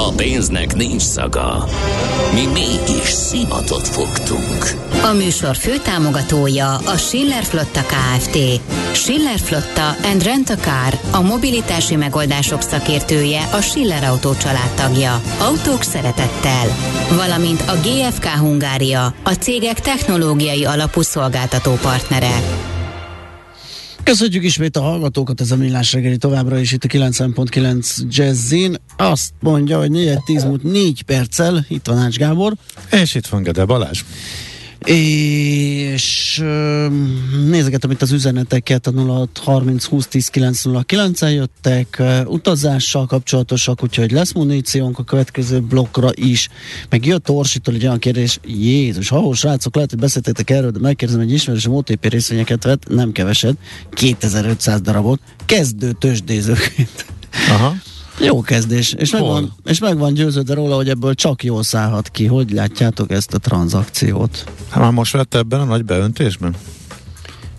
A pénznek nincs szaga. Mi mégis szimatot fogtunk. A műsor főtámogatója a Schiller Flotta KFT. Schiller Flotta and Rent a Car, a mobilitási megoldások szakértője, a Schiller Autó tagja. Autók szeretettel. Valamint a GFK Hungária, a cégek technológiai alapú szolgáltató partnere. Köszönjük ismét a hallgatókat, ez a Millás reggeli továbbra is itt a 90.9 Jazzin. Azt mondja, hogy 4 10 múlt 4 perccel, itt van Ács Gábor. És itt van Gede Balázs. És nézegetem itt az üzeneteket, a 0630 20 10 909 jöttek, uh, utazással kapcsolatosak, úgyhogy lesz muníciónk a következő blokkra is. Meg jött Orsitól egy olyan kérdés, Jézus, ha srácok, lehet, hogy beszéltetek erről, de megkérdezem, hogy ismerősöm OTP részvényeket vett, nem keveset, 2500 darabot, kezdő tőzsdézőként. Aha. Jó kezdés, és meg, van, és meg van győződve róla, hogy ebből csak jól szállhat ki. Hogy látjátok ezt a tranzakciót? Hát már most vett ebben a nagy beöntésben?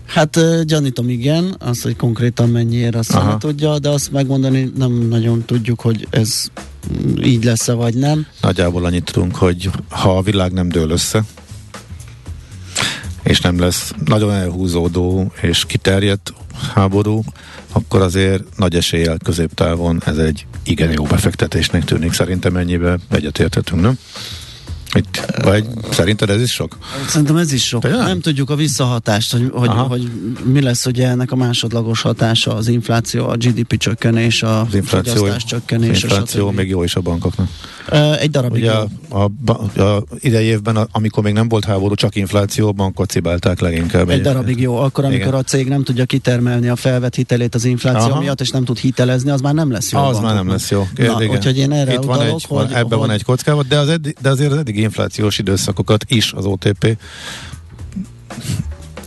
Hát gyanítom igen, azt, hogy konkrétan mennyiért azt nem tudja, de azt megmondani nem nagyon tudjuk, hogy ez így lesz-e vagy nem. Nagyjából annyit tudunk, hogy ha a világ nem dől össze, és nem lesz nagyon elhúzódó és kiterjedt háború, akkor azért nagy eséllyel középtávon ez egy igen jó befektetésnek tűnik. Szerintem ennyibe egyetérthetünk, nem? Itt, vagy szerinted ez is sok? Szerintem ez is sok. Tényleg? Nem tudjuk a visszahatást, hogy, hogy, hogy mi lesz ugye ennek a másodlagos hatása, az infláció, a GDP csökkenés, a az infláció, csökkenés. Az infláció még jó is a bankoknak. Egy darabig Ugye a, a, a idei évben, a, amikor még nem volt háború, csak infláció, bankot cibálták leginkább. Egy darabig jó. Akkor, amikor Igen. a cég nem tudja kitermelni a felvett hitelét az infláció Aha. miatt, és nem tud hitelezni, az már nem lesz jó. Az már nem lesz jó. Na, úgyhogy én erre Itt van egy, hogy, ebben hogy... van egy kockával, de, az eddig, de azért az eddig inflációs időszakokat is az OTP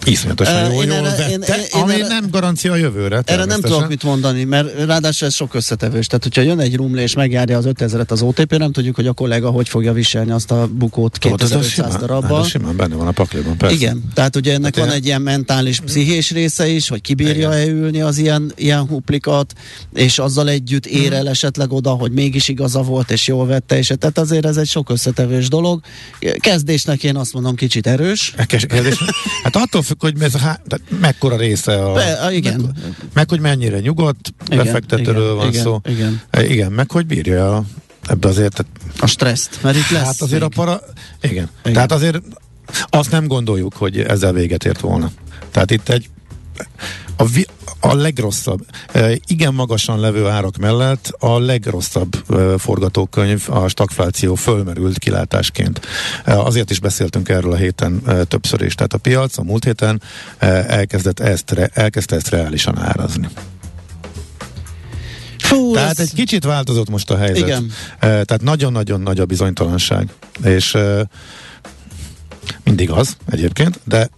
iszonyatosan uh, jól, jól erre, én, én, ami erre, nem garancia a jövőre. Erre nem tudok mit mondani, mert ráadásul ez sok összetevős. Tehát, hogyha jön egy rumlé és megjárja az 5000-et az OTP, nem tudjuk, hogy a kollega hogy fogja viselni azt a bukót 2500 darabbal. Ez simán benne van a pakliban, persze. Igen, tehát ugye ennek hát van egy ilyen mentális, pszichés része is, hogy kibírja-e ülni az ilyen, ilyen huplikat, és azzal együtt ér el esetleg oda, hogy mégis igaza volt, és jól vette, és tehát azért ez egy sok összetevős dolog. Kezdésnek én azt mondom kicsit erős. Kezdés, hát attól függ, hogy ez a, mekkora része a... Be, a igen. Meg, meg, hogy mennyire nyugodt igen, befektetőről igen, van igen, szó. Igen. E, igen, meg hogy bírja a, ebbe azért... Tehát, a stresszt, mert itt lesz. Hát azért még. a para... Igen. igen. Tehát azért azt nem gondoljuk, hogy ezzel véget ért volna. Tehát itt egy a, vi, a legrosszabb, igen magasan levő árak mellett a legrosszabb forgatókönyv, a stagfláció fölmerült kilátásként. Azért is beszéltünk erről a héten többször is. Tehát a piac a múlt héten elkezdett ezt, elkezdte ezt reálisan árazni. Fú, Tehát ez... egy kicsit változott most a helyzet. Igen. Tehát nagyon-nagyon nagy a bizonytalanság. És mindig az egyébként, de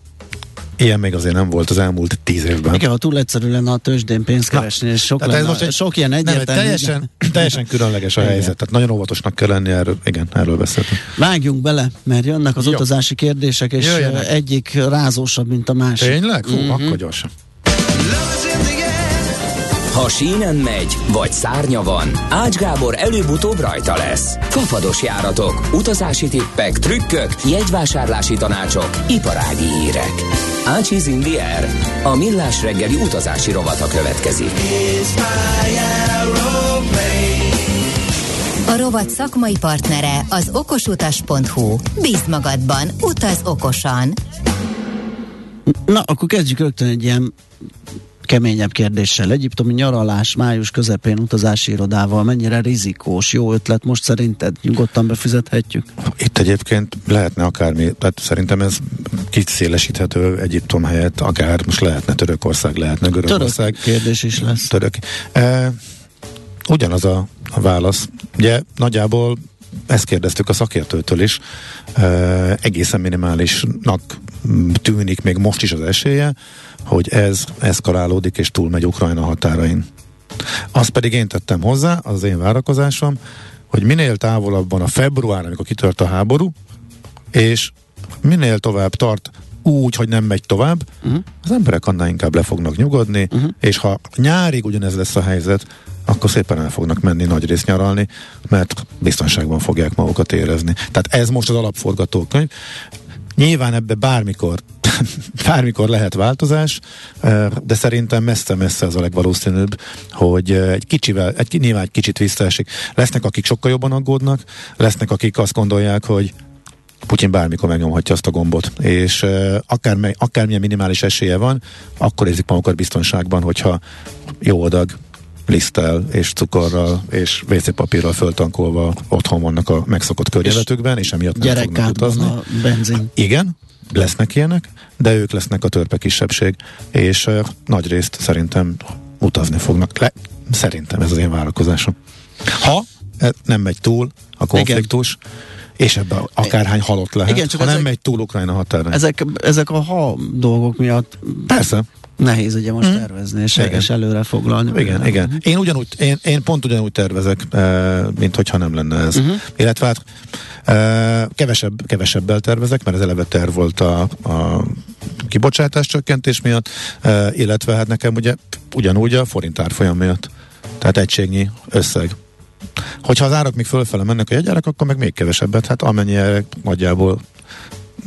Ilyen még azért nem volt az elmúlt tíz évben. Igen, ha túl egyszerű lenne a tőzsdén pénzt keresni, és sok, lenne, ez most egy, sok ilyen egyértelmű. Nem, teljesen, teljesen különleges a igen. helyzet, tehát nagyon óvatosnak kell lenni erről, igen, erről beszéltünk. Vágjunk bele, mert jönnek az Jó. utazási kérdések, és Jöjjenek. egyik rázósabb, mint a másik. Tényleg? Fú, mm-hmm. akkor gyorsan. Ha sínen megy, vagy szárnya van, Ács Gábor előbb-utóbb rajta lesz. Fafados járatok, utazási tippek, trükkök, jegyvásárlási tanácsok, iparági hírek. Ácsiz in the air. A millás reggeli utazási rovata következik. A rovat szakmai partnere az okosutas.hu. Bíz magadban, utaz okosan! Na, akkor kezdjük rögtön egy ilyen keményebb kérdéssel. Egyiptomi nyaralás május közepén utazási irodával mennyire rizikós? Jó ötlet most szerinted? Nyugodtan befizethetjük? Itt egyébként lehetne akármi, tehát szerintem ez kiszélesíthető Egyiptom helyett, akár most lehetne Törökország, lehetne Görögország. Török kérdés is lesz. Török. E, ugyanaz a, a válasz. Ugye nagyjából ezt kérdeztük a szakértőtől is, egészen minimálisnak tűnik még most is az esélye, hogy ez eszkalálódik és túlmegy Ukrajna határain. Azt pedig én tettem hozzá, az, az én várakozásom, hogy minél távolabb van a február, amikor kitört a háború, és minél tovább tart úgy, hogy nem megy tovább, uh-huh. az emberek annál inkább le fognak nyugodni, uh-huh. és ha nyárig ugyanez lesz a helyzet, akkor szépen el fognak menni nagy rész nyaralni, mert biztonságban fogják magukat érezni. Tehát ez most az alapforgatókönyv. Nyilván ebbe bármikor bármikor lehet változás, de szerintem messze-messze az a legvalószínűbb, hogy egy kicsivel, egy, nyilván egy kicsit visszaesik. Lesznek, akik sokkal jobban aggódnak, lesznek, akik azt gondolják, hogy Putyin bármikor megnyomhatja azt a gombot, és uh, akár, akármilyen minimális esélye van, akkor érzik magukat biztonságban, hogyha jó adag liszttel és cukorral és WC papírral föltankolva otthon vannak a megszokott környezetükben, és emiatt nem fognak utazni. a benzin. Igen, lesznek ilyenek, de ők lesznek a törpe kisebbség, és uh, nagy részt szerintem utazni fognak. Le, szerintem ez az én várakozásom. Ha nem megy túl a konfliktus, Igen és ebben akárhány halott lehet, Igen, csak ha ezek, nem megy túl Ukrajna határa. Ezek, ezek a ha dolgok miatt Persze. Nehéz ugye most hmm. tervezni és, igen. előre foglalni. Igen, igen. Én, ugyanúgy, én, én pont ugyanúgy tervezek, eh, mint hogyha nem lenne ez. Uh-huh. Illetve hát eh, kevesebb, kevesebbel tervezek, mert ez eleve terv volt a, a kibocsátás csökkentés miatt, eh, illetve hát nekem ugye ugyanúgy a forint árfolyam miatt. Tehát egységnyi összeg. Hogyha az árak még fölfele mennek a jegyárak, akkor meg még kevesebbet, hát amennyire nagyjából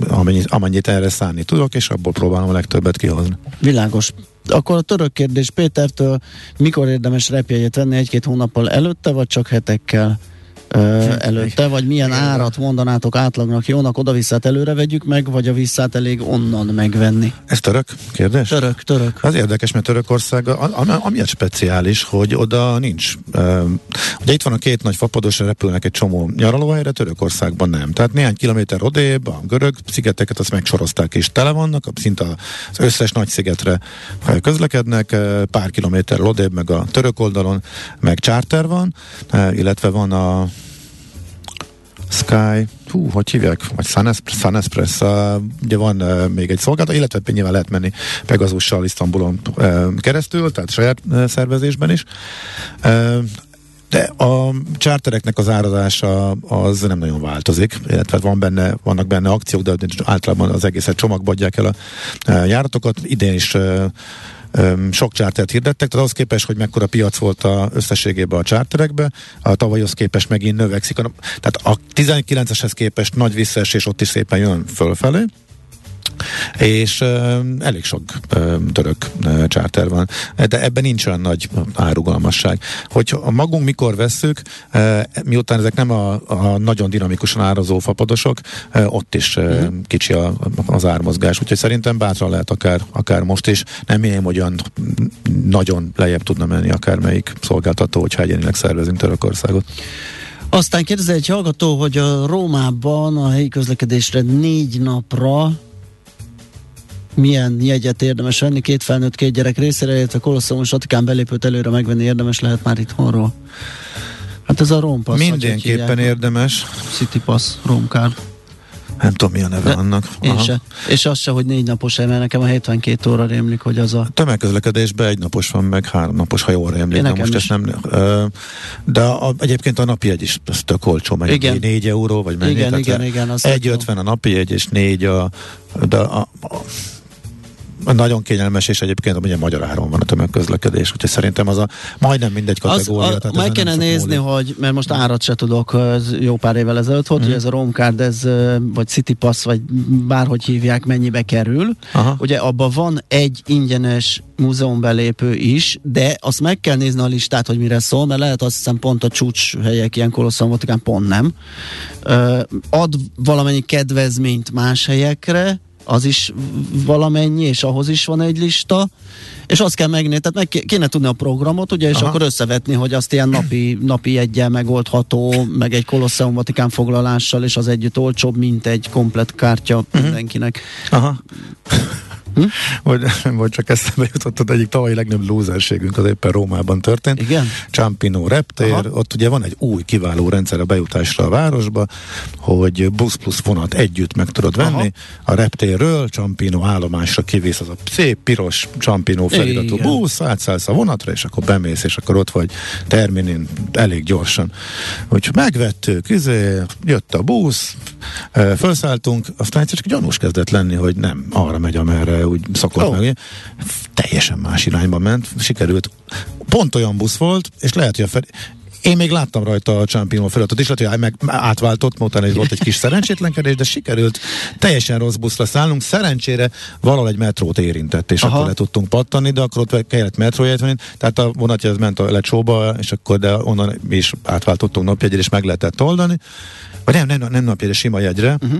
amennyit, amennyit erre szállni tudok, és abból próbálom a legtöbbet kihozni. Világos. Akkor a török kérdés Pétertől, mikor érdemes repjegyet venni egy-két hónappal előtte, vagy csak hetekkel? Előtte, vagy milyen árat mondanátok átlagnak jónak, oda-visszát előre vegyük meg, vagy a visszát elég onnan megvenni? Ez török kérdés? Török, török. Az érdekes, mert Törökország amiatt speciális, hogy oda nincs. ugye itt van a két nagy fapados, repülnek egy csomó nyaralóhelyre, Törökországban nem. Tehát néhány kilométer odébb, a görög szigeteket azt megsorozták és tele vannak, szinte az összes nagy szigetre közlekednek, pár kilométer odébb, meg a török oldalon, meg charter van, illetve van a Sky, hú, hogy hívják, vagy Sun Express, uh, ugye van uh, még egy szolgáltató, illetve nyilván lehet menni Pegasussal Isztambulon uh, keresztül, tehát saját uh, szervezésben is. Uh, de a chartereknek az árazása az nem nagyon változik, illetve van benne, vannak benne akciók, de általában az egészet csomagba adják el a járatokat. Idén is sok chartert hirdettek, tehát az képest, hogy mekkora piac volt a összességében a charterekbe, a tavalyhoz képest megint növekszik. Tehát a 19-eshez képest nagy visszaesés ott is szépen jön fölfelé, és elég sok török charter van, de ebben nincs olyan nagy árugalmasság. Hogy a magunk mikor vesszük, miután ezek nem a, a nagyon dinamikusan árazó fapadosok, ott is mm. kicsi a, az ármozgás, úgyhogy szerintem bátran lehet akár, akár most is. Nem hinném, hogy olyan nagyon lejjebb tudna menni akármelyik szolgáltató, hogyha egyénileg szervezünk Törökországot. Aztán kérdezi egy hallgató, hogy a Rómában a helyi közlekedésre négy napra milyen jegyet érdemes venni, két felnőtt, két gyerek részére, illetve Kolosszumos Atikán belépőt előre megvenni érdemes lehet már itthonról. Hát ez a Rompass. Mindenképpen érdemes. City Pass, Romcard. Nem tudom, mi a neve De annak. Én se. És az se, hogy négy napos mert nekem a 72 óra rémlik, hogy az a... Tömegközlekedésben egy napos van, meg három napos, ha jól rémlik. De most ezt nem... De a, egyébként a napi egy is az tök olcsó, meg igen. 4 euró, vagy mennyi. Igen, igen, igen. 1,50 a napi egy, és 4 a, de a, a nagyon kényelmes, és egyébként ugye magyar áron van a tömegközlekedés, úgyhogy szerintem az a majdnem mindegy kategória. Az, a, meg kéne nézni, múlik. hogy, mert most árat se tudok, jó pár évvel ezelőtt volt, mm. hogy ez a Romcard, ez, vagy City Pass, vagy bárhogy hívják, mennyibe kerül. Aha. Ugye abban van egy ingyenes múzeumbelépő is, de azt meg kell nézni a listát, hogy mire szól, mert lehet azt hiszem pont a csúcs helyek, ilyen Kolosszon Vatikán pont nem. ad valamennyi kedvezményt más helyekre, az is valamennyi, és ahhoz is van egy lista, és azt kell megnézni, tehát meg kéne tudni a programot, ugye, és Aha. akkor összevetni, hogy azt ilyen napi, napi egyel megoldható, meg egy Kolosseum Vatikán foglalással, és az együtt olcsóbb, mint egy komplet kártya uh-huh. mindenkinek. Aha. Vagy, vagy csak eszembe jutott, az egyik tavalyi legnagyobb lúzerségünk az éppen Rómában történt. Igen? Csampino reptér, Aha. ott ugye van egy új kiváló rendszer a bejutásra a városba, hogy busz plusz vonat együtt meg tudod venni. Aha. A reptérről Csampino állomásra kivész az a szép piros Csampino feliratú Igen. busz, átszállsz a vonatra, és akkor bemész, és akkor ott vagy terminin elég gyorsan. Úgyhogy megvettük, izé, jött a busz, felszálltunk, aztán egyszer csak gyanús kezdett lenni, hogy nem arra megy, amerre úgy szokott oh. meg. Teljesen más irányba ment, sikerült. Pont olyan busz volt, és lehet, hogy a fel, én még láttam rajta a Csampino feladatot is, lehet, hogy meg átváltott, utána volt egy kis szerencsétlenkedés, de sikerült teljesen rossz buszra szállnunk. Szerencsére valahol egy metrót érintett, és Aha. akkor le tudtunk pattani, de akkor ott kellett metróját venni. Tehát a vonatja ez ment a lecsóba, és akkor de onnan is átváltottunk napjegyre, és meg lehetett oldani. Vagy nem, nem, nem napjegyre, sima jegyre. Uh-huh.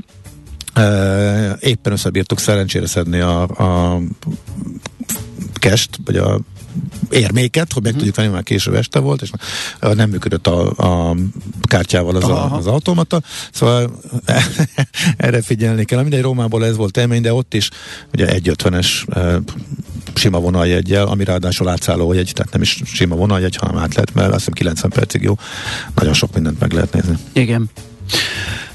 Uh, éppen összebírtuk szerencsére szedni a, a kest, vagy a érméket, hogy meg uh-huh. tudjuk venni, már késő este volt, és nem működött a, a kártyával az, a, az automata, szóval erre figyelni kell. Mindegy, Rómából ez volt élmény, de ott is ugye 1.50-es e, sima vonaljegyel, ami ráadásul átszálló jegy, tehát nem is sima vonaljegy, hanem át lehet, mert azt hiszem 90 percig jó. Nagyon sok mindent meg lehet nézni. Igen.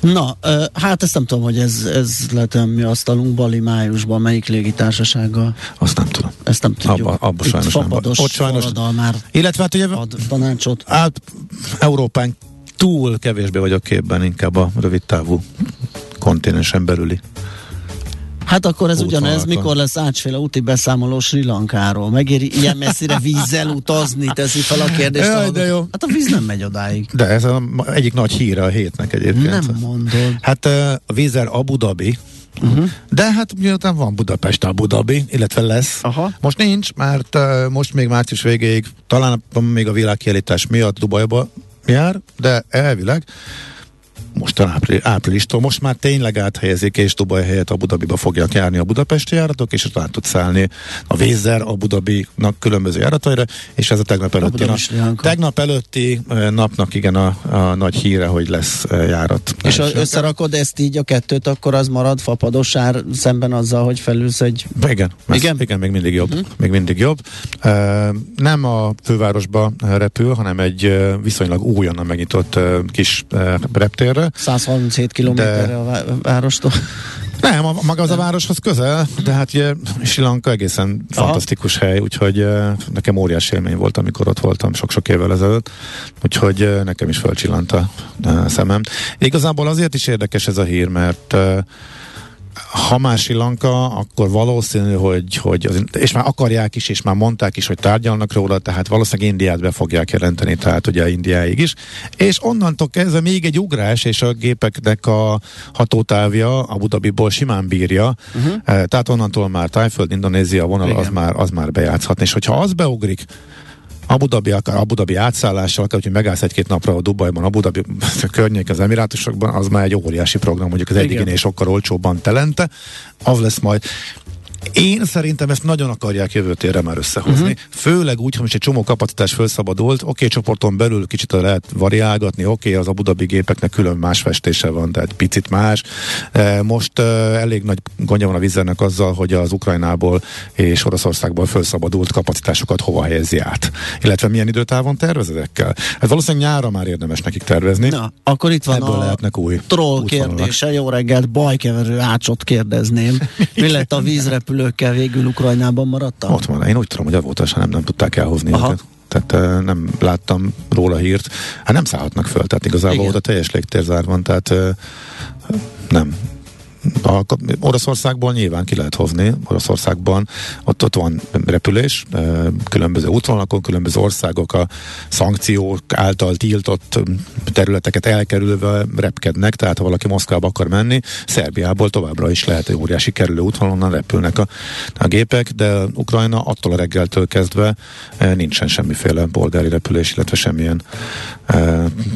Na, hát ezt nem tudom, hogy ez, ez lehet mi asztalunk Bali májusban, melyik légitársasággal? Azt nem tudom. Ezt nem tudjuk. Abba, abba sajnos nem. Ott sajnos. már Illetve hát ugye ad tanácsot. Át, Európán túl kevésbé vagyok képben, inkább a rövid távú kontinensen belüli Hát akkor ez ugyanez, mikor lesz átsféle úti beszámoló Sri Lankáról. Megéri ilyen messzire vízzel utazni, teszi fel a kérdést. Jaj, de jó. Hát a víz nem megy odáig. De ez a, egyik nagy híre a hétnek egyébként. Nem mondod. Hát a vízer Abu Dhabi, Uh-huh. De hát miután van Budapest Abu Dhabi, illetve lesz. Aha. Most nincs, mert uh, most még március végéig, talán még a világkiállítás miatt Dubajba jár, de elvileg most április, áprilistól, most már tényleg áthelyezik, és Dubaj helyett Abu Dhabiba fogják járni a budapesti járatok, és ott át tud szállni a Vézer Abu Dhabi-nak különböző járataira, és ez a tegnap előtti, nap, tegnap előtti napnak igen a, a nagy híre, hogy lesz járat. És ha összerakod ezt így a kettőt, akkor az marad fapadosár szemben azzal, hogy felülsz egy... Igen, igen? igen még mindig jobb. Uh-huh. Még mindig jobb. Nem a fővárosba repül, hanem egy viszonylag újonnan megnyitott kis reptérre, 137 kilométerre a várostól. Nem, a, maga az a városhoz közel, de hát ugye Sri Lanka egészen Aha. fantasztikus hely, úgyhogy nekem óriási élmény volt, amikor ott voltam sok-sok évvel ezelőtt, úgyhogy nekem is felcsillant a szemem. Igazából azért is érdekes ez a hír, mert ha már Sri Lanka, akkor valószínű, hogy, hogy az, és már akarják is, és már mondták is, hogy tárgyalnak róla, tehát valószínűleg Indiát be fogják jelenteni, tehát ugye Indiáig is. És onnantól kezdve még egy ugrás, és a gépeknek a hatótávja a Budabiból simán bírja, uh-huh. tehát onnantól már Tájföld, Indonézia vonal az már, az már bejátszhat. És hogyha az beugrik, Abu Dhabi, akár Abu Dhabi átszállással, akár, hogy megállsz egy-két napra a Dubajban, Abu Dhabi környék az Emirátusokban, az már egy óriási program, mondjuk az eddiginél sokkal olcsóbban telente, az lesz majd. Én szerintem ezt nagyon akarják jövő térre már összehozni. Uh-huh. Főleg úgy, hogy most egy csomó kapacitás felszabadult, oké, okay, csoporton belül kicsit lehet variálgatni, oké, okay, az Abu Dhabi gépeknek külön más festése van, tehát picit más. E, most uh, elég nagy gondja van a vizernek azzal, hogy az Ukrajnából és Oroszországból felszabadult kapacitásokat hova helyezi át. Illetve milyen időtávon tervez ezekkel? Hát valószínűleg nyára már érdemes nekik tervezni. Na, akkor itt van Ebből a lehetnek új troll kérdése. Jó reggelt, bajkeverő ácsot kérdezném. Mi lett a vízrepülő repülőkkel végül Ukrajnában maradtam? Ott van, én úgy tudom, hogy volt, nem, nem tudták elhozni Aha. őket tehát nem láttam róla hírt. Hát nem szállhatnak föl, tehát igazából Igen. oda teljes légtérzár van, tehát nem, a, Oroszországból nyilván ki lehet hozni, Oroszországban ott, ott van repülés, különböző útvonalakon, különböző országok a szankciók által tiltott területeket elkerülve repkednek, tehát ha valaki Moszkvába akar menni, Szerbiából továbbra is lehet egy óriási kerülő útvonalon repülnek a, a gépek, de Ukrajna attól a reggeltől kezdve nincsen semmiféle bolgári repülés, illetve semmilyen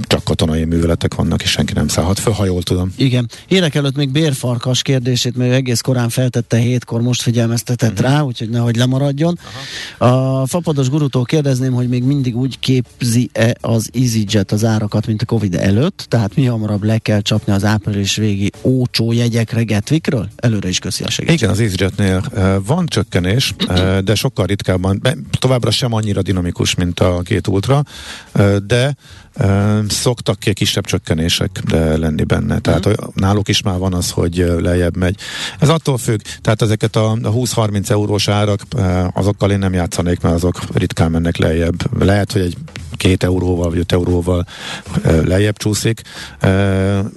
csak katonai műveletek vannak, és senki nem szállhat föl, ha jól tudom. Igen. Érek előtt még bérfar farkas kérdését, mert egész korán feltette hétkor, most figyelmeztetett uh-huh. rá, úgyhogy nehogy lemaradjon. Aha. A fapados gurutól kérdezném, hogy még mindig úgy képzi-e az EasyJet az árakat, mint a Covid előtt, tehát mi hamarabb le kell csapni az április végi ócsó jegyekre Getvikről? Előre is köszi a segítséget. Igen, az EasyJetnél van csökkenés, de sokkal ritkábban, továbbra sem annyira dinamikus, mint a két ultra, de Szoktak ki kisebb csökkenések lenni benne. Tehát mm. náluk is már van az, hogy lejjebb megy. Ez attól függ, tehát ezeket a 20-30 eurós árak, azokkal én nem játszanék, mert azok ritkán mennek lejjebb. Lehet, hogy egy két euróval vagy öt euróval lejjebb csúszik,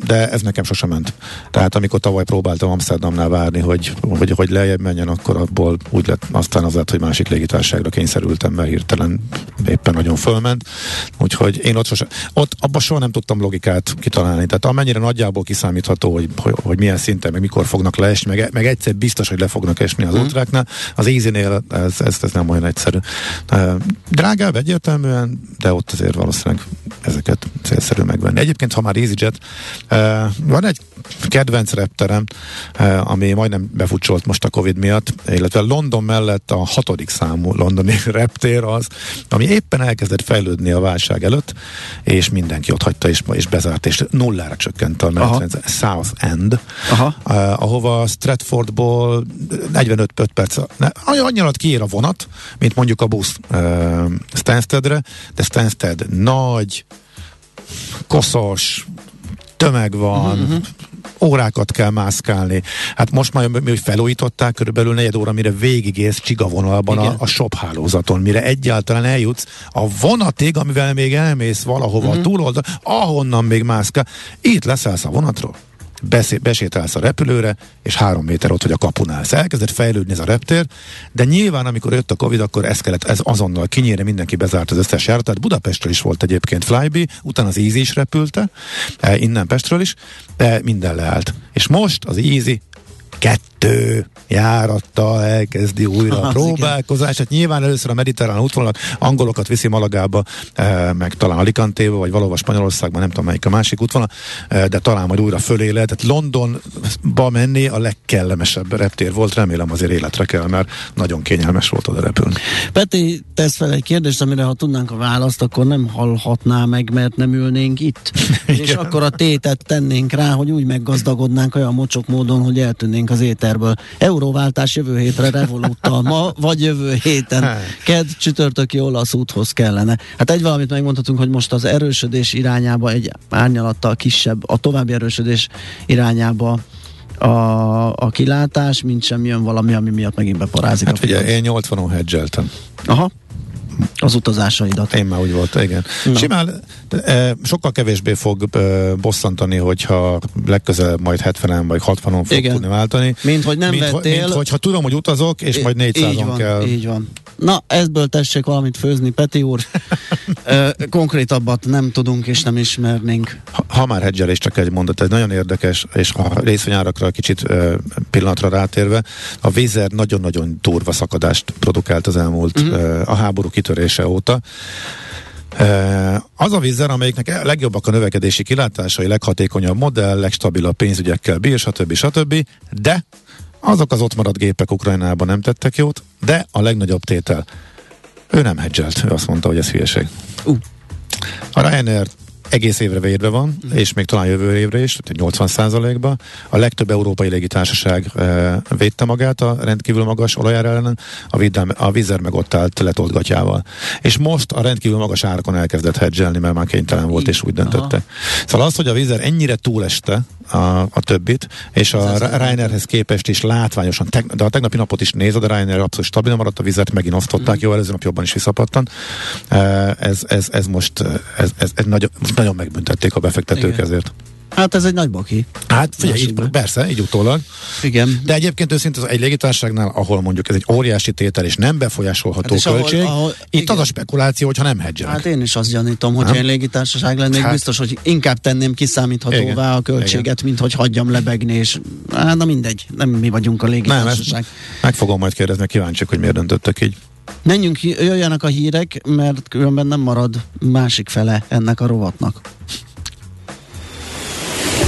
de ez nekem sosem ment. Tehát amikor tavaly próbáltam Amsterdamnál várni, hogy, hogy, hogy lejjebb menjen, akkor abból úgy lett, aztán az lett, hogy másik légitárságra kényszerültem, mert hirtelen éppen nagyon fölment. Úgyhogy én ott sosem, ott abban soha nem tudtam logikát kitalálni. Tehát amennyire nagyjából kiszámítható, hogy, hogy, hogy milyen szinten, meg mikor fognak leesni, meg, meg egyszer biztos, hogy le fognak esni az mm. ultráknál, az Easy-nél ez, ez, ez nem olyan egyszerű. Drágább egyértelműen, de ott azért valószínűleg ezeket célszerű megvenni. Egyébként, ha már EasyJet, van egy kedvenc repterem, ami majdnem befutcsolt most a Covid miatt, illetve London mellett a hatodik számú londoni reptér az, ami éppen elkezdett fejlődni a válság előtt, és mindenki ott hagyta, és, és bezárt, és nullára csökkent a menetrend. South End, Aha. Uh, ahova Stratfordból 45 perc, annyi alatt kiér a vonat, mint mondjuk a busz uh, Stanstedre, de Stansted nagy, koszos, tömeg van, uh-huh órákat kell mászkálni. Hát most már mi, felújították, körülbelül negyed óra, mire végigész csigavonalban a, a shop hálózaton, mire egyáltalán eljutsz a vonatig, amivel még elmész valahova uh-huh. túloldal, ahonnan még mászkál. Itt leszállsz a vonatról beszé- besétálsz a repülőre, és három méter ott vagy a kapunál. Elkezdett fejlődni ez a reptér, de nyilván, amikor jött a Covid, akkor ez kellett, ez azonnal kinyíre, mindenki bezárt az összes járat. Tehát Budapestről is volt egyébként Flybe, utána az Easy is repülte, eh, innen Pestről is, de minden leállt. És most az Easy kettő járattal elkezdi újra a próbálkozást. Hát nyilván először a mediterrán útvonalat, angolokat viszi Malagába, e, meg talán Alicantéba, vagy valahol Spanyolországban, nem tudom melyik a másik útvonal, e, de talán majd újra fölé lehet. Tehát Londonba menni a legkellemesebb reptér volt, remélem azért életre kell, mert nagyon kényelmes volt oda repülni. Peti, tesz fel egy kérdést, amire ha tudnánk a választ, akkor nem hallhatná meg, mert nem ülnénk itt. És akkor a tétet tennénk rá, hogy úgy meggazdagodnánk olyan mocsok módon, hogy eltűnnénk az éterből. Euróváltás jövő hétre Revoluttal ma, vagy jövő héten. Hát. Ked csütörtöki olasz úthoz kellene. Hát egy valamit megmondhatunk, hogy most az erősödés irányába egy árnyalattal kisebb, a további erősödés irányába a, a kilátás, mint sem jön valami, ami miatt megint beparázik. Hát figyelj, én 80-on hedgeltem. Aha az utazásaidat. Én már úgy volt, igen. Na. Simán e, sokkal kevésbé fog e, bosszantani, hogyha legközelebb majd 70-en vagy 60-on fog igen. tudni váltani. Mint hogy nem mint, vettél. Mint hogyha tudom, hogy utazok, és I- majd 400-on kell. Így van. Na, ezből tessék valamit főzni, Peti úr. e, konkrétabbat nem tudunk és nem ismernénk. Ha, ha már hedgelés, csak egy mondat, ez nagyon érdekes, és a részvényárakra kicsit e, pillanatra rátérve, a Vizer nagyon-nagyon durva szakadást produkált az elmúlt uh-huh. e, a háború kitörése óta. Az a vízzer, amelyiknek legjobbak a növekedési kilátásai, leghatékonyabb modell, legstabilabb pénzügyekkel bír, stb. stb. De azok az ott maradt gépek Ukrajnában nem tettek jót, de a legnagyobb tétel. Ő nem hedgelt, ő azt mondta, hogy ez hülyeség. Uh. A Ryanair egész évre védve van, mm. és még talán jövő évre is, 80 ba A legtöbb európai légitársaság e, védte magát a rendkívül magas olajár ellen, a, vidám, a vízer meg ott állt letolt gatyával. És most a rendkívül magas árakon elkezdett hedgelni, mert már kénytelen volt, és úgy döntötte. Aha. Szóval az, hogy a vízer ennyire túleste a, a többit, és a Reinerhez képest is látványosan, teg, de a tegnapi napot is nézed, a Reiner abszolút stabil maradt, a vizet megint osztották, mm. jó, előző nap jobban is visszapattan. Ez, ez, ez most ez, ez, ez nagyon, nagyon megbüntették a befektetők Igen. ezért. Hát ez egy nagy baki. Hát figyelj, így, persze, így utólag. Igen. De egyébként őszintén egy légitárságnál, ahol mondjuk ez egy óriási tétel és nem befolyásolható hát költség, ahol, ahol, itt igen. az a spekuláció, hogyha nem hedgelek. Hát én is azt gyanítom, hogy én légitársaság lennék, hát. biztos, hogy inkább tenném kiszámíthatóvá igen. a költséget, igen. mint hogy hagyjam lebegni, és hát na mindegy, nem mi vagyunk a légitársaság. Nem, meg fogom majd kérdezni, kíváncsiak, hogy miért döntöttek így. Menjünk, jöjjenek a hírek, mert különben nem marad másik fele ennek a rovatnak.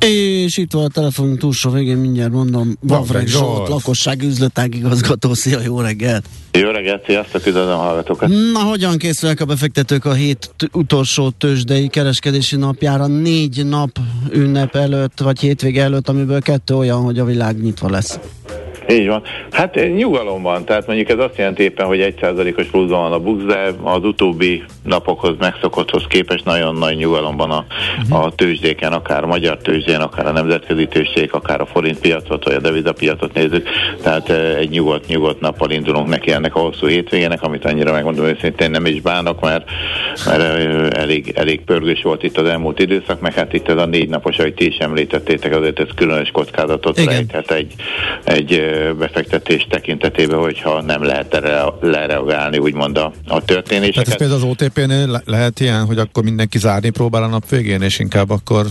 És itt van a telefonunk túlsó végén, mindjárt mondom, Vavreg Zsolt, lakosság üzletágigazgató, szia, jó reggelt! Jó reggelt, sziasztok, üdvözlöm a hallgatókat! Na, hogyan készülnek a befektetők a hét utolsó tőzsdei kereskedési napjára, négy nap ünnep előtt, vagy hétvége előtt, amiből kettő olyan, hogy a világ nyitva lesz? Így van. Hát nyugalom van, tehát mondjuk ez azt jelenti éppen, hogy egy százalékos pluszban van a BUX, de az utóbbi napokhoz megszokotthoz képest nagyon nagy nyugalom van a, uh-huh. a tőzsdéken, akár a magyar tőzsdén, akár a nemzetközi tőzsdék, akár a forint piacot, vagy a devizapiacot nézzük, tehát eh, egy nyugodt, nyugodt nappal indulunk neki ennek a hosszú hétvégének, amit annyira megmondom őszintén nem is bánok, mert, mert eh, elég, elég pörgős volt itt az elmúlt időszak, meg hát itt ez a négy napos, ahogy ti is említettétek, azért ez különös kockázatot Igen. rejthet egy, egy befektetés tekintetében, hogyha nem lehet erre lereagálni, úgymond a, a történéseket. Tehát ez például az OTP-nél le- lehet ilyen, hogy akkor mindenki zárni próbál a nap végén, és inkább akkor...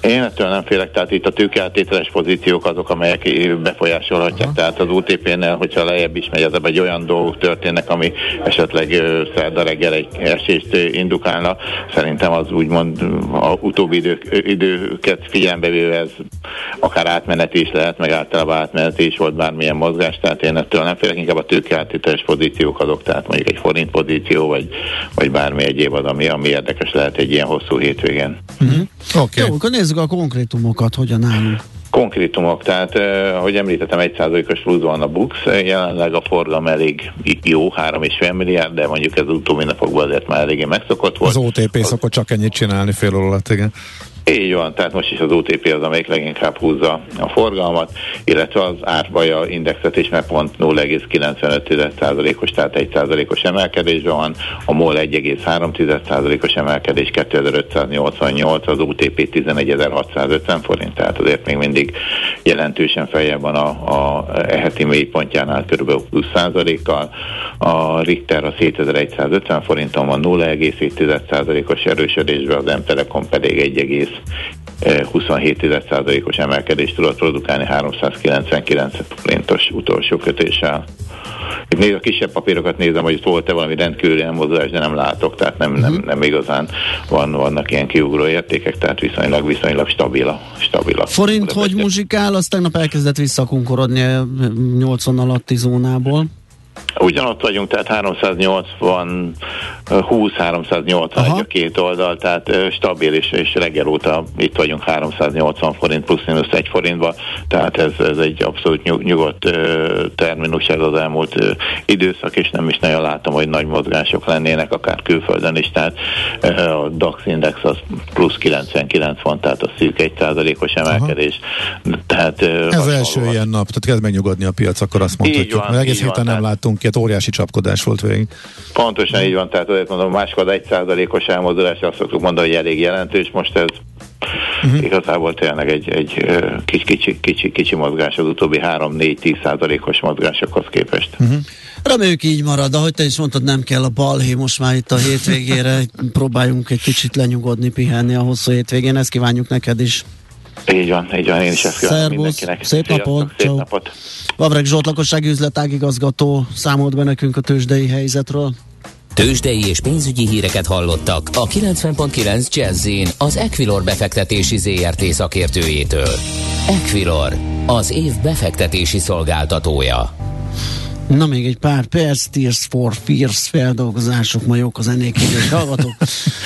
Én ettől nem félek, tehát itt a tőkeáltételes pozíciók azok, amelyek befolyásolhatják, Aha. tehát az OTP-nél, hogyha lejjebb is megy, az egy olyan dolgok történnek, ami esetleg szerda reggel egy esést indukálna. Szerintem az úgymond a utóbbi idők, időket figyelembe véve ez akár átmeneti is lehet, meg általában átmeneti is volt bármilyen mozgás, tehát én ettől nem félek, inkább a tőkeáttételes pozíciók azok, tehát mondjuk egy forint pozíció, vagy, vagy bármi egyéb az, ami, ami érdekes lehet egy ilyen hosszú hétvégén. Uh-huh. Okay. Jó, akkor nézzük a konkrétumokat, hogyan állunk. Konkrétumok, tehát eh, ahogy említettem, egy százalékos plusz van a BUX, jelenleg a forgalom elég jó, 3,5 milliárd, de mondjuk ez utóbbi napokban azért már eléggé megszokott volt. Az OTP az... szokott csak ennyit csinálni fél alatt, igen. Így van, tehát most is az OTP az, amelyik leginkább húzza a forgalmat, illetve az árbaja indexet is, mert pont 0,95%-os, tehát 1%-os emelkedésben van, a MOL 1,3%-os emelkedés 2588, az OTP 11650 forint, tehát azért még mindig jelentősen feljebb van a, a eheti mélypontjánál kb. 20 százalékkal, a Richter a 7150 forinton van 0,7%-os erősödésben, az M-Telekom pedig 1, 27%-os emelkedést tudott produkálni 399 forintos utolsó kötéssel. Itt néz a kisebb papírokat nézem, hogy volt-e valami rendkívüli elmozdulás, de nem látok, tehát nem, nem, mhm. nem igazán van, vannak ilyen kiugró értékek, tehát viszonylag, viszonylag stabil a, stabil a Forint hogy muzsikál, az tegnap elkezdett visszakunkorodni 80 alatti zónából. Ugyanott vagyunk, tehát 380, 20-381 a két oldal, tehát stabil, és, és reggel óta itt vagyunk 380 forint plusz-minusz egy forintba, tehát ez, ez egy abszolút nyug, nyugodt terminus ez az elmúlt időszak, és nem is nagyon látom, hogy nagy mozgások lennének, akár külföldön is, tehát a DAX index az plusz 99 van, tehát a szűk egy százalékos emelkedés. Tehát, ez az első ilyen nap, tehát kezd megnyugodni a piac, akkor azt mondhatjuk, van, mert egész héten nem látunk ilyet, óriási csapkodás volt végig. Pontosan így van, tehát azért mondom, máskor egy százalékos elmozdulás, azt szoktuk mondani, hogy elég jelentős, most ez uh-huh. igazából tényleg egy, egy kicsi, kicsi, kicsi, kicsi mozgás az utóbbi 3-4-10 százalékos mozgásokhoz képest. Uh-huh. Reméljük így marad, ahogy te is mondtad, nem kell a balhé most már itt a hétvégére, próbáljunk egy kicsit lenyugodni, pihenni a hosszú hétvégén, ezt kívánjuk neked is. Így van, így van, én is ezt kívánom mindenkinek. Szép napot! Szép napot! Vavreg Zsolt lakossági üzletágigazgató számolt be nekünk a tőzsdei helyzetről. Tőzsdei és pénzügyi híreket hallottak a 90.9 jazz az Equilor befektetési ZRT szakértőjétől. Equilor, az év befektetési szolgáltatója. Na még egy pár perc, Tears for Fears feldolgozások, ma jók az ennél idős hallgatók.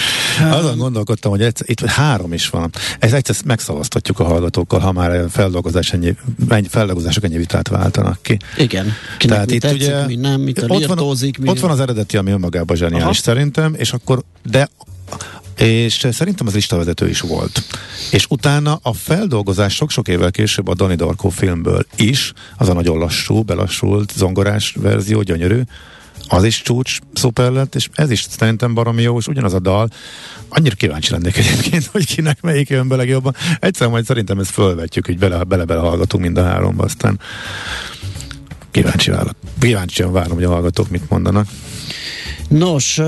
Azon gondolkodtam, hogy egyszer, itt három is van. Ez egyszer megszavaztatjuk a hallgatókkal, ha már feldolgozás ennyi, ennyi feldolgozások ennyi vitát váltanak ki. Igen. Kinek Tehát mi itt tetszik, ugye, mi nem, mit a ott, van, mi ott van az eredeti, ami önmagában zseniális Aha. szerintem, és akkor, de és szerintem az listavezető is volt. És utána a feldolgozás sok-sok évvel később a Donnie Darko filmből is, az a nagyon lassú, belassult, zongorás verzió, gyönyörű, az is csúcs szuper lett, és ez is szerintem baromi jó, és ugyanaz a dal. Annyira kíváncsi lennék egyébként, hogy kinek melyik jön be legjobban. Egyszer majd szerintem ezt fölvetjük, hogy bele-bele hallgatunk mind a háromba, aztán Kíváncsi várok. Kíváncsian várom, hogy a hallgatók mit mondanak. Nos,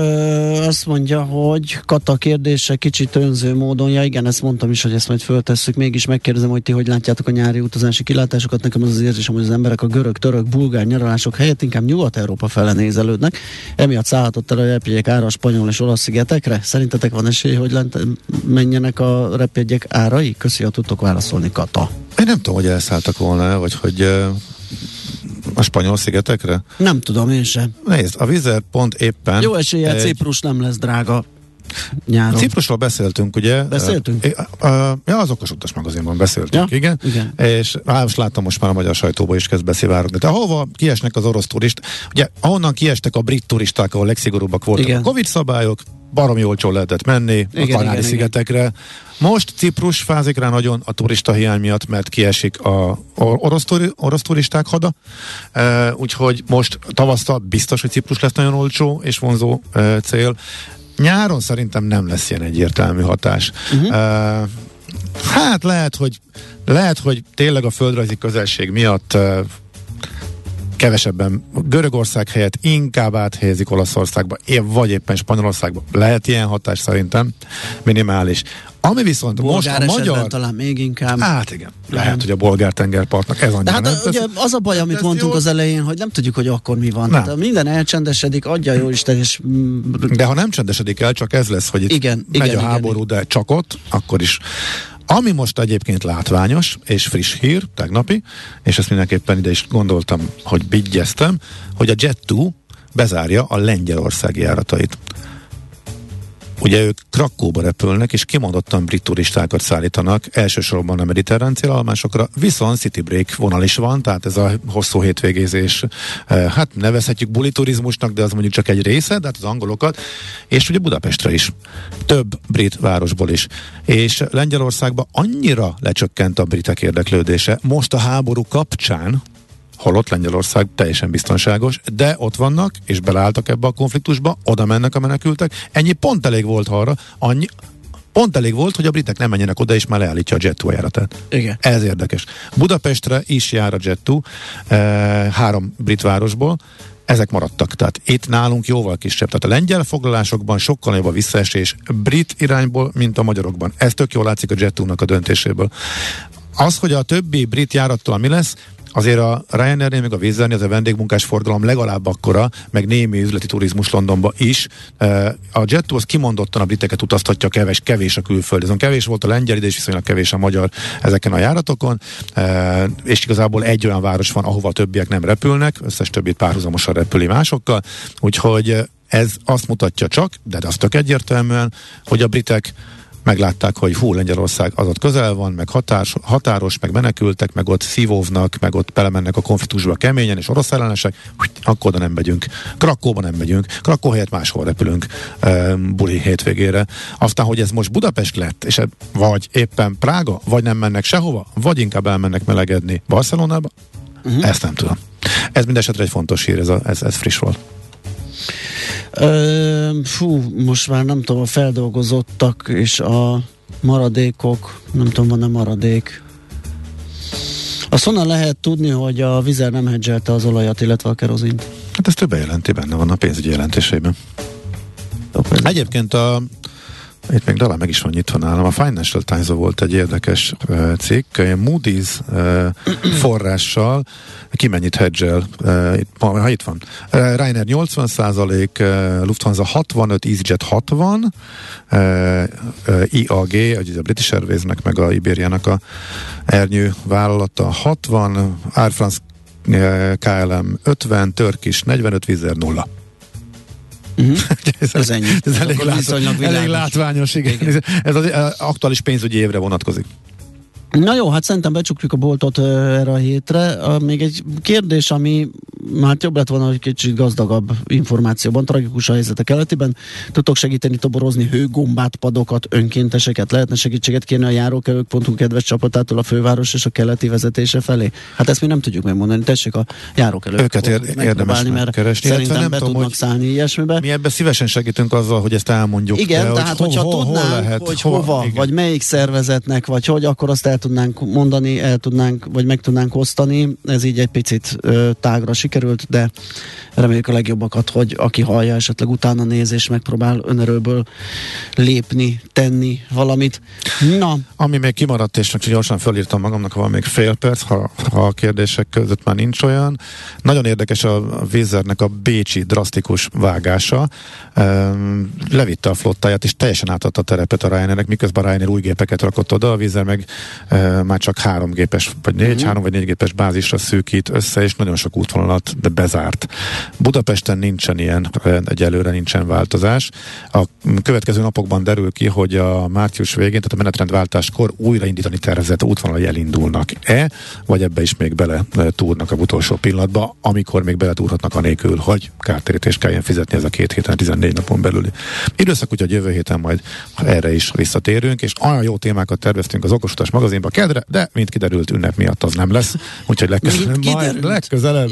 azt mondja, hogy Kata kérdése kicsit önző módon, ja igen, ezt mondtam is, hogy ezt majd föltesszük, mégis megkérdezem, hogy ti hogy látjátok a nyári utazási kilátásokat, nekem az az érzésem, hogy az emberek a görög, török, bulgár nyaralások helyett inkább Nyugat-Európa fele nézelődnek, emiatt szállhatott el a repjegyek ára a spanyol és olasz szigetekre. Szerintetek van esély, hogy lent menjenek a repjegyek árai? Köszi, ha tudtok válaszolni, Kata. Én nem tudom, hogy elszálltak volna, vagy hogy a spanyol szigetekre? Nem tudom én sem. Nézd, a vizer pont éppen... Jó esélye, egy... Ciprus nem lesz drága nyáron. Ciprusról beszéltünk, ugye? Beszéltünk? Ja, az okos utas magazinban beszéltünk, ja? igen. igen. És á, most láttam, most már a magyar sajtóban is kezd beszivárogni. De hova kiesnek az orosz turist? Ugye, ahonnan kiestek a brit turisták, ahol legszigorúbbak voltak igen. a Covid szabályok, baromi olcsó lehetett menni igen, a Kanári-szigetekre. Most Ciprus fázik rá nagyon a turista hiány miatt, mert kiesik a orosz, turi, orosz turisták hada, e, úgyhogy most tavasztal biztos, hogy Ciprus lesz nagyon olcsó és vonzó e, cél. Nyáron szerintem nem lesz ilyen egyértelmű hatás. Uh-huh. E, hát lehet, hogy lehet, hogy tényleg a földrajzi közelség miatt kevesebben Görögország helyett inkább áthelyezik Olaszországba, vagy éppen Spanyolországba. Lehet ilyen hatás szerintem, minimális. Ami viszont bolgár most a magyar... talán még inkább. Hát igen, lehet, nem. hogy a bolgár tengerpartnak ez annyira hát nem ugye az a baj, hát amit mondtunk jó. az elején, hogy nem tudjuk, hogy akkor mi van. Nem. minden elcsendesedik, adja jó Isten, és... De ha nem csendesedik el, csak ez lesz, hogy itt igen, megy igen, a háború, igen. de csak ott, akkor is ami most egyébként látványos és friss hír, tegnapi, és ezt mindenképpen ide is gondoltam, hogy bigyeztem, hogy a Jet2 bezárja a lengyelországi járatait. Ugye ők Krakóba repülnek, és kimondottan brit turistákat szállítanak, elsősorban a mediterrán célállomásokra, viszont City Break vonal is van, tehát ez a hosszú hétvégézés, eh, hát nevezhetjük buli turizmusnak, de az mondjuk csak egy része, de hát az angolokat, és ugye Budapestre is, több brit városból is. És Lengyelországban annyira lecsökkent a britek érdeklődése, most a háború kapcsán, holott Lengyelország teljesen biztonságos, de ott vannak, és beleálltak ebbe a konfliktusba, oda mennek a menekültek. Ennyi pont elég volt arra, annyi, Pont elég volt, hogy a britek nem menjenek oda, és már leállítja a Jet2 járatát. Igen. Ez érdekes. Budapestre is jár a Jet2, e, három brit városból, ezek maradtak. Tehát itt nálunk jóval kisebb. Tehát a lengyel foglalásokban sokkal nagyobb a visszaesés brit irányból, mint a magyarokban. Ez tök jól látszik a jet a döntéséből. Az, hogy a többi brit járattal mi lesz, azért a Ryanair-nél, meg a Vizernél az a vendégmunkás forgalom legalább akkora, meg némi üzleti turizmus Londonba is. A Jet az kimondottan a briteket utaztatja, kevés, kevés a külföld. Ez kevés volt a lengyel ide, és viszonylag kevés a magyar ezeken a járatokon, és igazából egy olyan város van, ahova a többiek nem repülnek, összes többit párhuzamosan repüli másokkal, úgyhogy ez azt mutatja csak, de az tök egyértelműen, hogy a britek meglátták, hogy hú, Lengyelország az ott közel van, meg határos, határos, meg menekültek, meg ott szívóvnak, meg ott belemennek a konfliktusba keményen, és orosz ellenesek, akkor oda nem megyünk. Krakóba nem megyünk. Krakó helyett máshol repülünk e, buli hétvégére. Aztán, hogy ez most Budapest lett, és vagy éppen Prága, vagy nem mennek sehova, vagy inkább elmennek melegedni Barcelonába, uh-huh. ezt nem tudom. Ez mindesetre egy fontos hír, ez, a, ez, ez friss volt. Ö, fú, most már nem tudom, a feldolgozottak és a maradékok, nem tudom, van-e maradék. Azt honnan lehet tudni, hogy a vizer nem hedzselte az olajat, illetve a kerozint? Hát ez több jelenti, benne van a pénzügyi jelentésében. Egyébként a itt még talán meg is van nyitva nálam. A Financial times volt egy érdekes uh, cikk, Moody's uh, forrással, ki mennyit hedgel, uh, itt, ha itt van. Uh, Ryanair 80 százalék, uh, Lufthansa 65, EasyJet 60, uh, uh, IAG, hogy a British Airways-nek meg a Ibériának a ernyő vállalata 60, Air France uh, KLM 50, Turkish 45, Vizer 0. Uh-huh. ez, ez ennyi. Ez elég, látva, elég látványos, igen. igen. Ez az aktuális pénzügyi évre vonatkozik. Na jó, hát szerintem becsukjuk a boltot uh, erre a hétre. Uh, még egy kérdés, ami már jobb lett volna, hogy kicsit gazdagabb információban, tragikus a helyzet a keletiben. Tudtok segíteni toborozni hőgombát, padokat, önkénteseket, lehetne segítséget kérni a járókelők.hu kedves csapatától a főváros és a keleti vezetése felé? Hát ezt mi nem tudjuk megmondani, tessék a járókelők. Őket ér- érdemes mert keresni. Szerintem nem be tudom, tudnak szállni ilyesmibe. Mi ebbe szívesen segítünk azzal, hogy ezt elmondjuk. Igen, de, tehát hogy hogyha ho, tudnánk, hol lehet, hogy hova, hova vagy melyik szervezetnek, vagy hogy, akkor azt el tudnánk mondani, el tudnánk, vagy meg tudnánk osztani. Ez így egy picit ö, tágra sikerült, de reméljük a legjobbakat, hogy aki hallja, esetleg utána néz és megpróbál önerőből lépni, tenni valamit. Na. Ami még kimaradt, és csak gyorsan fölírtam magamnak, van még fél perc, ha, ha a kérdések között már nincs olyan. Nagyon érdekes a Vizernek a Bécsi drasztikus vágása. Um, levitte a flottáját, és teljesen átadta a terepet a Ryanairnek, miközben Ryanair új gépeket rakott oda, a Vizer meg már csak három gépes, vagy négy, uh-huh. három vagy négy gépes bázisra szűkít össze, és nagyon sok útvonalat de bezárt. Budapesten nincsen ilyen, egyelőre nincsen változás. A következő napokban derül ki, hogy a március végén, tehát a menetrendváltáskor újraindítani tervezett útvonalai elindulnak-e, vagy ebbe is még bele túrnak a utolsó pillanatba, amikor még bele túrhatnak anélkül, hogy kártérítést kelljen fizetni ez a két héten, 14 napon belüli időszak, úgyhogy jövő héten majd erre is visszatérünk, és olyan jó témákat terveztünk az Okosutas magazinba kedre, de mint kiderült ünnep miatt az nem lesz, úgyhogy legközelebb, majd, legközelebb,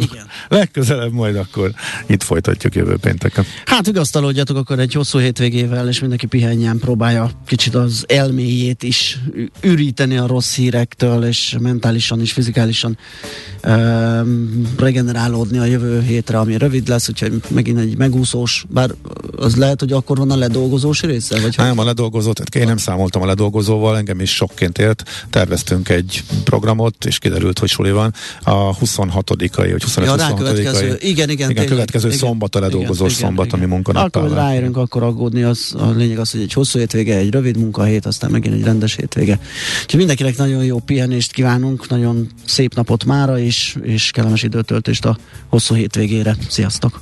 legközelebb majd akkor itt folytatjuk jövő pénteken. Hát vigasztalódjatok akkor egy hosszú hétvégével, és mindenki pihenjen, próbálja kicsit az elméjét is üríteni a rossz hírektől, és mentálisan és fizikálisan um, regenerálódni a jövő hétre, ami rövid lesz, úgyhogy megint egy megúszós, bár az lehet, hogy akkor van a ledolgozós része? Vagy nem, a ledolgozó, tehát én nem számoltam a ledolgozóval, engem is sokként élt, terveztünk egy programot, és kiderült, hogy suli van a 26-ai, vagy 25 ja, 26 igen, igen, igen, következő igen, szombat a ledolgozós igen, szombat, igen, ami munkanappá Akkor, ráérünk, akkor aggódni, az, a lényeg az, hogy egy hosszú hétvége, egy rövid munkahét, aztán megint egy rendes hétvége. Úgyhogy mindenkinek nagyon jó pihenést kívánunk, nagyon szép napot mára, és, és kellemes időtöltést a hosszú hétvégére. Sziasztok!